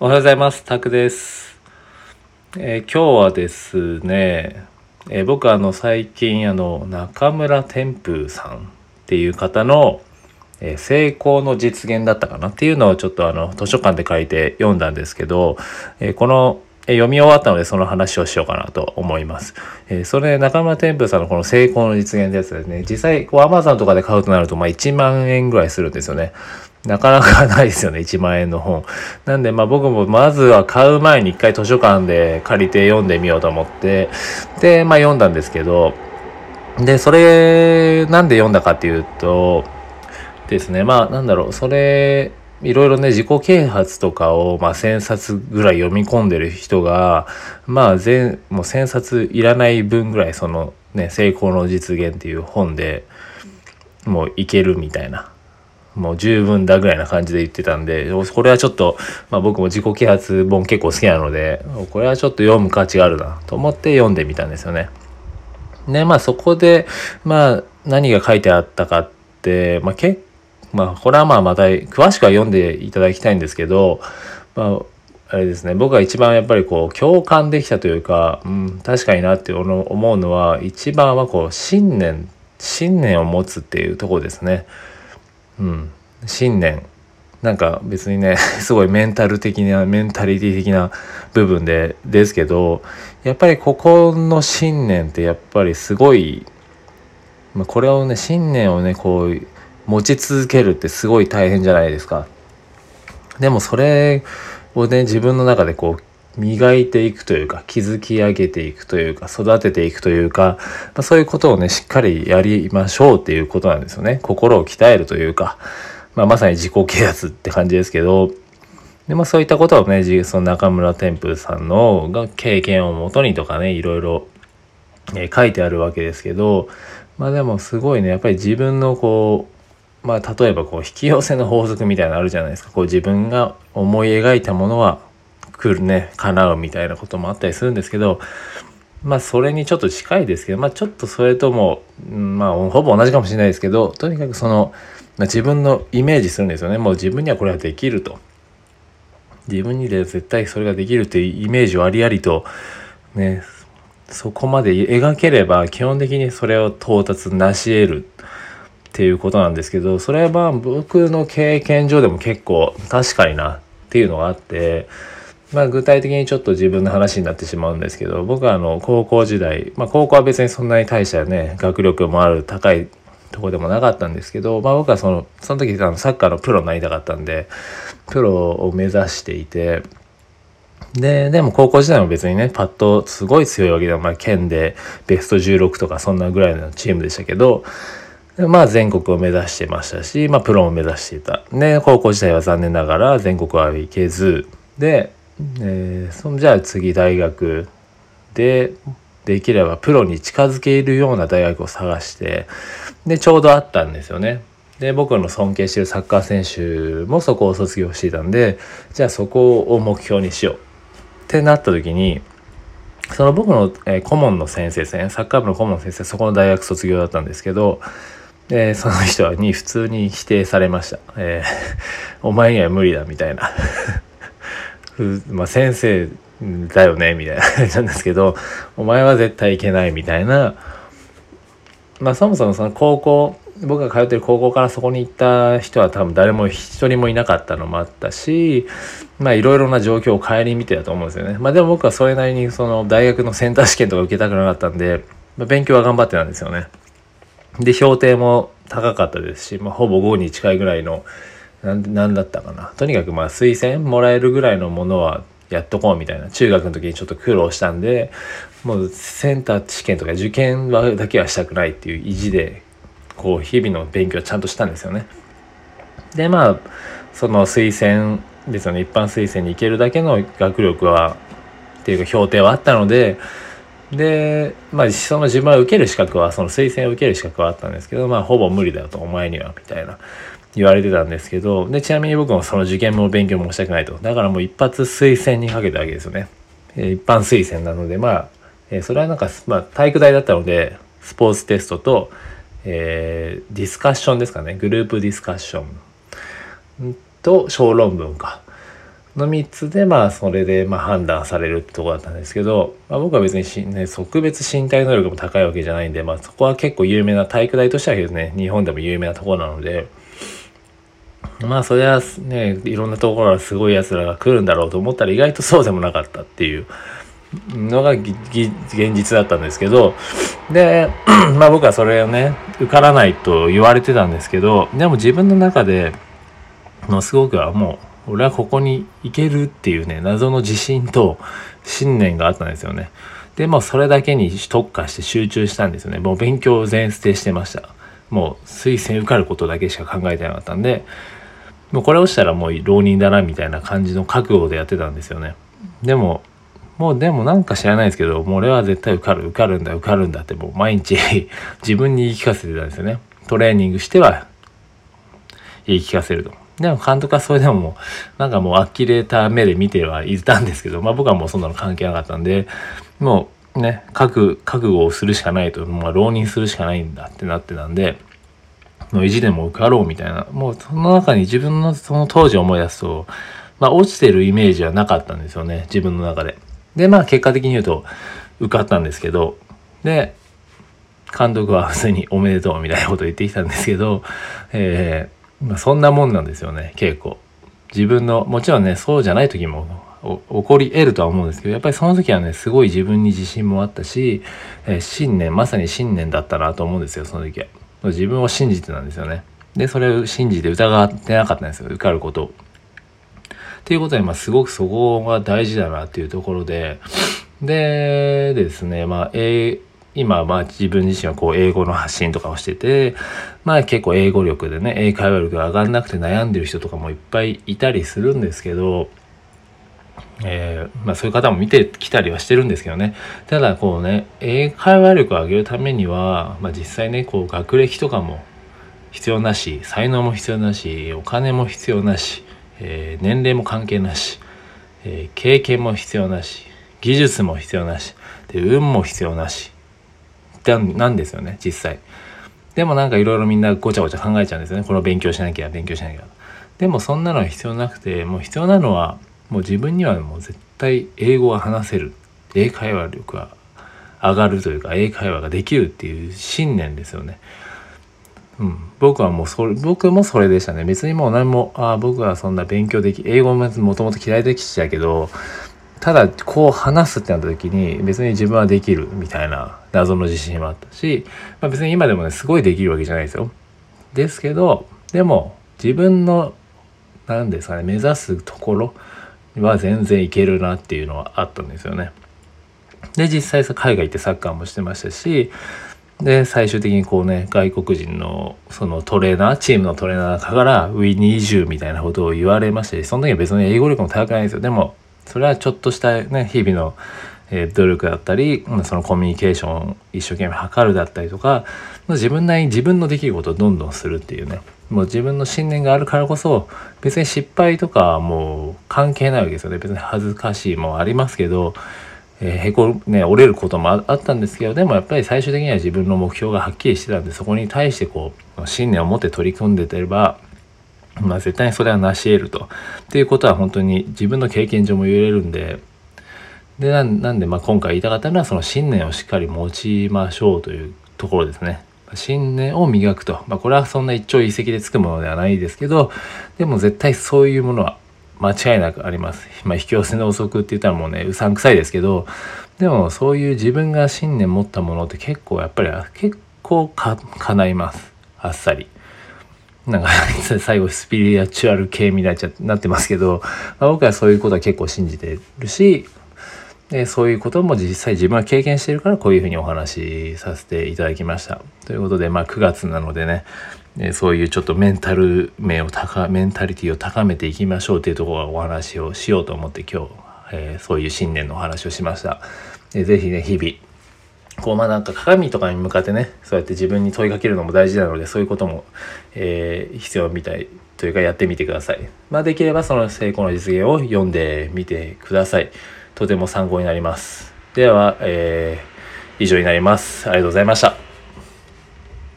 おはようございます。タクです。えー今日はですね、えー僕あの最近あの中村天風さんっていう方の、えー成功の実現だったかな？っていうのをちょっとあの図書館で書いて読んだんですけど、えこのえ読み終わったのでその話をしようかなと思います。えそれで中村天風さんのこの成功の実現ってやつですね、実際こう Amazon とかで買うとなるとまあ1万円ぐらいするんですよね。なかなかないですよね、1万円の本。なんで、まあ僕もまずは買う前に一回図書館で借りて読んでみようと思って、で、まあ読んだんですけど、で、それ、なんで読んだかっていうと、ですね、まあなんだろう、それ、いろいろね、自己啓発とかを、まあ1000冊ぐらい読み込んでる人が、まあ全、もう1000冊いらない分ぐらい、そのね、成功の実現っていう本でもういけるみたいな。もう十分だぐらいな感じで言ってたんで、これはちょっと、まあ僕も自己啓発本結構好きなので、これはちょっと読む価値があるなと思って読んでみたんですよね。で、まあそこで、まあ何が書いてあったかって、まあけまあこれはまあまた詳しくは読んでいただきたいんですけど、まああれですね、僕が一番やっぱりこう共感できたというか、うん、確かになって思うのは、一番はこう信念、信念を持つっていうところですね。うん、信念なんか別にね すごいメンタル的なメンタリティ的な部分でですけどやっぱりここの信念ってやっぱりすごい、まあ、これをね信念をねこう持ち続けるってすごい大変じゃないですか。でもそれをね自分の中でこう磨いていくというか築き上げていくというか育てていくというか、まあ、そういうことをねしっかりやりましょうっていうことなんですよね。心を鍛えるというか、まあ、まさに自己啓発って感じですけどで、まあ、そういったことをねその中村天風さんのが経験をもとにとかねいろいろ、え書いてあるわけですけどまあでもすごいねやっぱり自分のこうまあ例えばこう引き寄せの法則みたいなのあるじゃないですか。こう自分が思い描いたものは来るね叶うみたいなこともあったりするんですけどまあそれにちょっと近いですけどまあちょっとそれともまあほぼ同じかもしれないですけどとにかくその、ま、自分のイメージするんですよね。もう自分にはこれはできると。自分にで絶対それができるっていうイメージをありありとねそこまで描ければ基本的にそれを到達なし得るっていうことなんですけどそれは僕の経験上でも結構確かになっていうのがあってまあ具体的にちょっと自分の話になってしまうんですけど僕はあの高校時代まあ高校は別にそんなに大したね学力もある高いとこでもなかったんですけど、まあ、僕はそのその時あのサッカーのプロになりたかったんでプロを目指していてででも高校時代も別にねパッとすごい強いわけではまあ県でベスト16とかそんなぐらいのチームでしたけどまあ全国を目指してましたし、まあプロも目指していた。で、高校時代は残念ながら全国は行けず、で、えーそのじゃあ次大学で、できればプロに近づけるような大学を探して、で、ちょうどあったんですよね。で、僕の尊敬してるサッカー選手もそこを卒業していたんで、じゃあそこを目標にしよう。ってなった時に、その僕の、えー顧問の先生ですね、サッカー部の顧問の先生、そこの大学卒業だったんですけど、で、その人に普通に否定されました。えー お前には無理だ、みたいな。まあ、先生だよね、みたいな感じなんですけど、お前は絶対いけない、みたいな。まあ、そもそもその高校、僕が通ってる高校からそこに行った人は多分誰も一人もいなかったのもあったし、まあいろいろな状況を顧みてたと思うんですよね。まあでも僕はそれなりにその大学のセンター試験とか受けたくなかったんで、まあ、勉強は頑張ってたんですよね。で、評定も高かったですし、まあほぼ5に近いぐらいの、なんなんだったかな。とにかくまあ推薦もらえるぐらいのものはやっとこうみたいな。中学の時にちょっと苦労したんで、もうセンター試験とか受験はだけはしたくないっていう意地で、こう日々の勉強をちゃんとしたんですよね。でまあその推薦ですよね一般推薦に行けるだけの学力はっていうか評定はあったのででまあその自分は受ける資格はその推薦を受ける資格はあったんですけどまあほぼ無理だとお前にはみたいな言われてたんですけどでちなみに僕もその受験も勉強もしたくないと。だからもう一発推薦にかけたわけですよね、えー一般推薦なのでまあ、えーそれはなんか、まあ、体育大だったのでスポーツテストと、えーディスカッションですかね。グループディスカッションと小論文か。の3つでまあそれでまあ判断されるってとこだったんですけど、まあ、僕は別にし、ね、特別身体能力も高いわけじゃないんで、まあ、そこは結構有名な体育大としてはね日本でも有名なところなのでまあそれはねいろんなところからすごい奴らが来るんだろうと思ったら意外とそうでもなかったっていうのが現実だったんですけどで まあ僕はそれをね受からないと言われてたんですけどでも自分の中でのすごくはもう俺はここに行けるっていうね謎の自信と信念があったんですよね。でもそれだけに特化して集中したんですよね。もう勉強を全捨てしてました。もう推薦受かることだけしか考えてなかったんでもうこれ落ちたらもう浪人だなみたいな感じの覚悟でやってたんですよね。でももうでもなんか知らないですけどもう俺は絶対受かる受かるんだ受かるんだってもう毎日 自分に言い聞かせてたんですよね。トレーニングしては言い聞かせると。でも監督はそれでももうなんかもう呆れた目で見てはいたんですけど、まあ僕はもうそんなの関係なかったんで、もうね、覚覚悟をするしかないと、まあ浪人するしかないんだってなってたんで、の意地でも受かろうみたいな、もうその中に自分のその当時思い出すと、まあ落ちてるイメージはなかったんですよね、自分の中で。で、まあ結果的に言うと受かったんですけど、で、監督は普通におめでとうみたいなこと言ってきたんですけど、えー、まあ、そんなもんなんですよね、結構。自分の、もちろんね、そうじゃない時も起こり得るとは思うんですけど、やっぱりその時はね、すごい自分に自信もあったし、えー、信念、まさに信念だったなと思うんですよ、その時は。自分を信じてたんですよね。で、それを信じて疑ってなかったんですよ、受かること。っていうことで、まあ、すごくそこが大事だなっていうところで、でですね、まあ、え今、まあ自分自身はこう英語の発信とかをしてて、まあ結構英語力でね、英会話力が上がんなくて悩んでる人とかもいっぱいいたりするんですけど、えー、まあそういう方も見てきたりはしてるんですけどね。ただこうね、英会話力を上げるためには、まあ実際ね、こう学歴とかも必要なし、才能も必要なし、お金も必要なし、えー、年齢も関係なし、えー、経験も必要なし、技術も必要なし、で、運も必要なし、なんですよね、実際。でもなんかいろいろみんなごちゃごちゃ考えちゃうんですよね。この勉強しなきゃ、勉強しなきゃ。でもそんなのは必要なくて、もう必要なのは、もう自分にはもう絶対英語が話せる。英会話力が上がるというか、英会話ができるっていう信念ですよね。うん、僕はもうそれ、僕もそれでしたね。別にもう何も、ああ、僕はそんな勉強でき、英語ももともと嫌いできちゃうけど、ただこう話すってなった時に別に自分はできるみたいな謎の自信もあったし、まあ、別に今でもねすごいできるわけじゃないですよ。ですけどでも自分の何ですかね目指すところは全然いけるなっていうのはあったんですよね。で実際海外行ってサッカーもしてましたしで最終的にこうね外国人のそのトレーナーチームのトレーナーからウィニージュみたいなことを言われましてその時は別に英語力も高くないんですよでもそれはちょっとしたね日々の、努力だったりそのコミュニケーションを一生懸命図るだったりとか自分なりに自分のできることをどんどんするっていうねもう自分の信念があるからこそ別に失敗とかもう関係ないわけですよね別に恥ずかしいもありますけど、えー、へこね折れることもあったんですけどでもやっぱり最終的には自分の目標がはっきりしてたんでそこに対してこう信念を持って取り組んでてればまあ絶対にそれは成し得ると。っていうことは本当に自分の経験上も言えるんで、で、なんでまあ今回言いたかったのはその信念をしっかり持ちましょうというところですね。信念を磨くと。まあこれはそんな一朝一夕でつくものではないですけど、でも絶対そういうものは間違いなくあります。まあ引き寄せの遅くって言ったらもうね、うさんくさいですけど、でもそういう自分が信念持ったものって結構やっぱり結構か叶います。あっさり。なんか最後スピリチュアル系みたいになってますけど、まあ、僕はそういうことは結構信じてるし、でそういうことも実際自分は経験してるからこういうふうにお話しさせていただきました。ということで、まあ9月なのでね、そういうちょっとメンタル面を高、メンタリティを高めていきましょうというところがお話をしようと思って今日、えー、そういう信念のお話をしました。ぜひね、日々、こうまあなんか鏡とかに向かってねそうやって自分に問いかけるのも大事なのでそういうことも、えー、必要みたいというかやってみてください。まあできればその成功の実現を読んでみてください。とても参考になります。では、えー、以上になります。ありがとうございました。